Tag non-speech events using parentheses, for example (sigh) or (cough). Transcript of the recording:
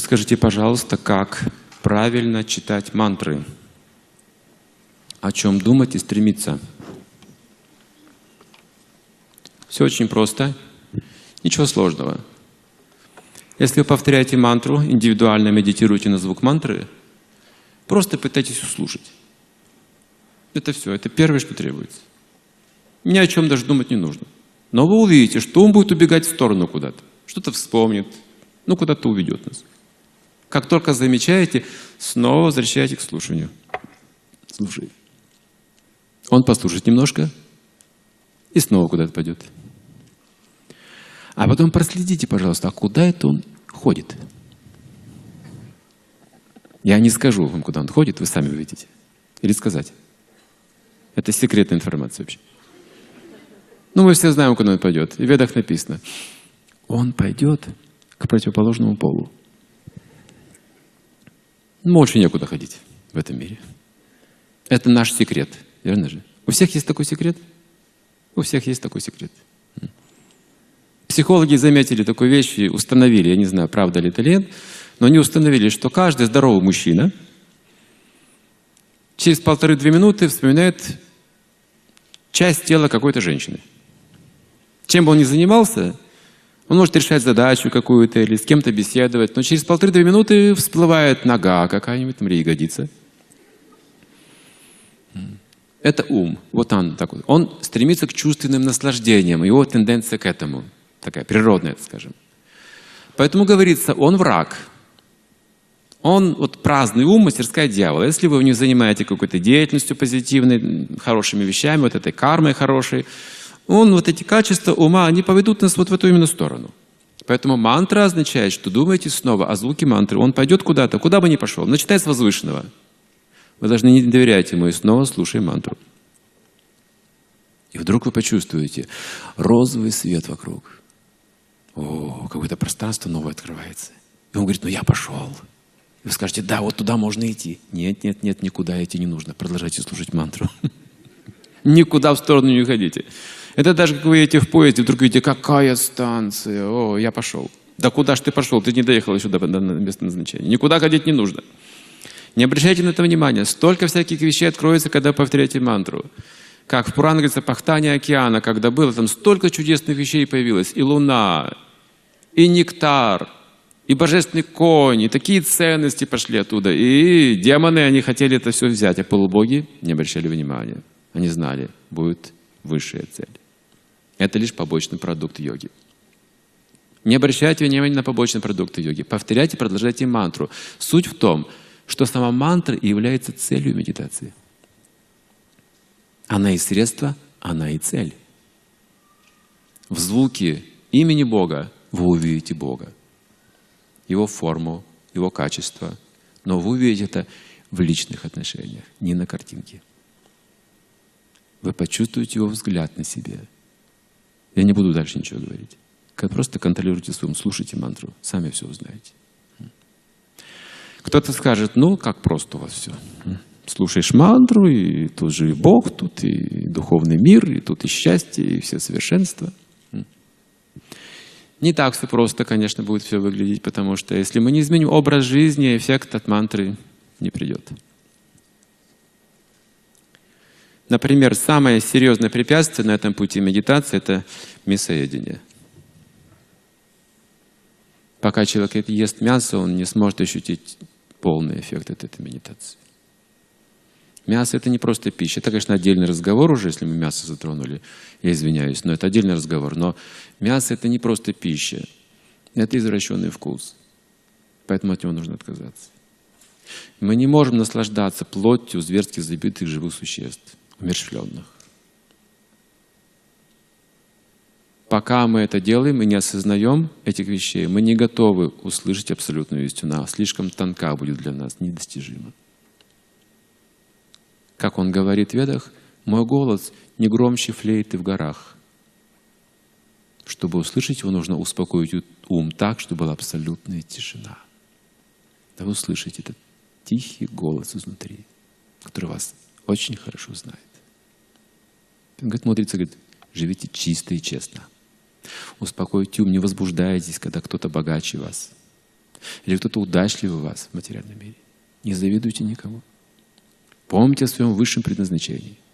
Расскажите, пожалуйста, как правильно читать мантры, о чем думать и стремиться. Все очень просто, ничего сложного. Если вы повторяете мантру, индивидуально медитируете на звук мантры, просто пытайтесь услышать. Это все, это первое, что требуется. Ни о чем даже думать не нужно. Но вы увидите, что он будет убегать в сторону куда-то, что-то вспомнит, ну куда-то уведет нас. Как только замечаете, снова возвращайте к слушанию. Слушай. Он послушает немножко и снова куда-то пойдет. А потом проследите, пожалуйста, а куда это он ходит? Я не скажу вам, куда он ходит, вы сами увидите. Или сказать. Это секретная информация вообще. Ну, мы все знаем, куда он пойдет. И в ведах написано. Он пойдет к противоположному полу. Больше некуда ходить в этом мире. Это наш секрет, верно же? У всех есть такой секрет? У всех есть такой секрет. Психологи заметили такую вещь и установили, я не знаю, правда ли это или нет, но они установили, что каждый здоровый мужчина через полторы-две минуты вспоминает часть тела какой-то женщины. Чем бы он ни занимался, он может решать задачу какую-то или с кем-то беседовать, но через полторы-две минуты всплывает нога какая-нибудь, там, ягодица. Это ум. Вот он такой. Он стремится к чувственным наслаждениям. Его тенденция к этому. Такая природная, скажем. Поэтому говорится, он враг. Он вот праздный ум, мастерская дьявола. Если вы не занимаете какой-то деятельностью позитивной, хорошими вещами, вот этой кармой хорошей, он, вот эти качества ума, они поведут нас вот в эту именно сторону. Поэтому мантра означает, что думайте снова о звуке мантры. Он пойдет куда-то, куда бы ни пошел. Начитай с возвышенного. Вы должны не доверять ему и снова слушай мантру. И вдруг вы почувствуете розовый свет вокруг. О, какое-то пространство новое открывается. И он говорит, ну я пошел. И вы скажете, да, вот туда можно идти. Нет, нет, нет, никуда идти не нужно. Продолжайте слушать мантру. (laughs) Никуда в сторону не ходите. Это даже как вы едете в поезде, вдруг видите, какая станция, о, я пошел. Да куда ж ты пошел? Ты не доехал еще до, места назначения. Никуда ходить не нужно. Не обращайте на это внимания. Столько всяких вещей откроется, когда повторяете мантру. Как в Пуран говорится, пахтание океана, когда было, там столько чудесных вещей появилось. И луна, и нектар, и божественный конь, и такие ценности пошли оттуда. И демоны, они хотели это все взять, а полубоги не обращали внимания. Они знали, будет высшая цель. Это лишь побочный продукт йоги. Не обращайте внимания на побочные продукты йоги. Повторяйте, продолжайте мантру. Суть в том, что сама мантра и является целью медитации. Она и средство, она и цель. В звуке имени Бога вы увидите Бога, Его форму, Его качество, но вы увидите это в личных отношениях, не на картинке. Вы почувствуете Его взгляд на себя – я не буду дальше ничего говорить. Просто контролируйте свой ум, слушайте мантру, сами все узнаете. Кто-то скажет, ну, как просто у вас все. Слушаешь мантру, и тут же и Бог, тут и духовный мир, и тут и счастье, и все совершенство. Не так все просто, конечно, будет все выглядеть, потому что если мы не изменим образ жизни, эффект от мантры не придет. Например, самое серьезное препятствие на этом пути медитации – это мясоедение. Пока человек ест мясо, он не сможет ощутить полный эффект от этой медитации. Мясо – это не просто пища. Это, конечно, отдельный разговор уже, если мы мясо затронули. Я извиняюсь, но это отдельный разговор. Но мясо – это не просто пища. Это извращенный вкус. Поэтому от него нужно отказаться. Мы не можем наслаждаться плотью зверски забитых живых существ умерщвленных. Пока мы это делаем и не осознаем этих вещей, мы не готовы услышать абсолютную истину. Она слишком тонка будет для нас, недостижима. Как он говорит в Ведах, мой голос не громче флейты в горах. Чтобы услышать его, нужно успокоить ум так, чтобы была абсолютная тишина. Да вы услышите этот тихий голос изнутри, который вас очень хорошо знает. Говорит, мудреца, говорит, живите чисто и честно. Успокойте ум, не возбуждайтесь, когда кто-то богаче вас. или кто-то удачливый вас в материальном мире. Не завидуйте никому. Помните о своем высшем предназначении –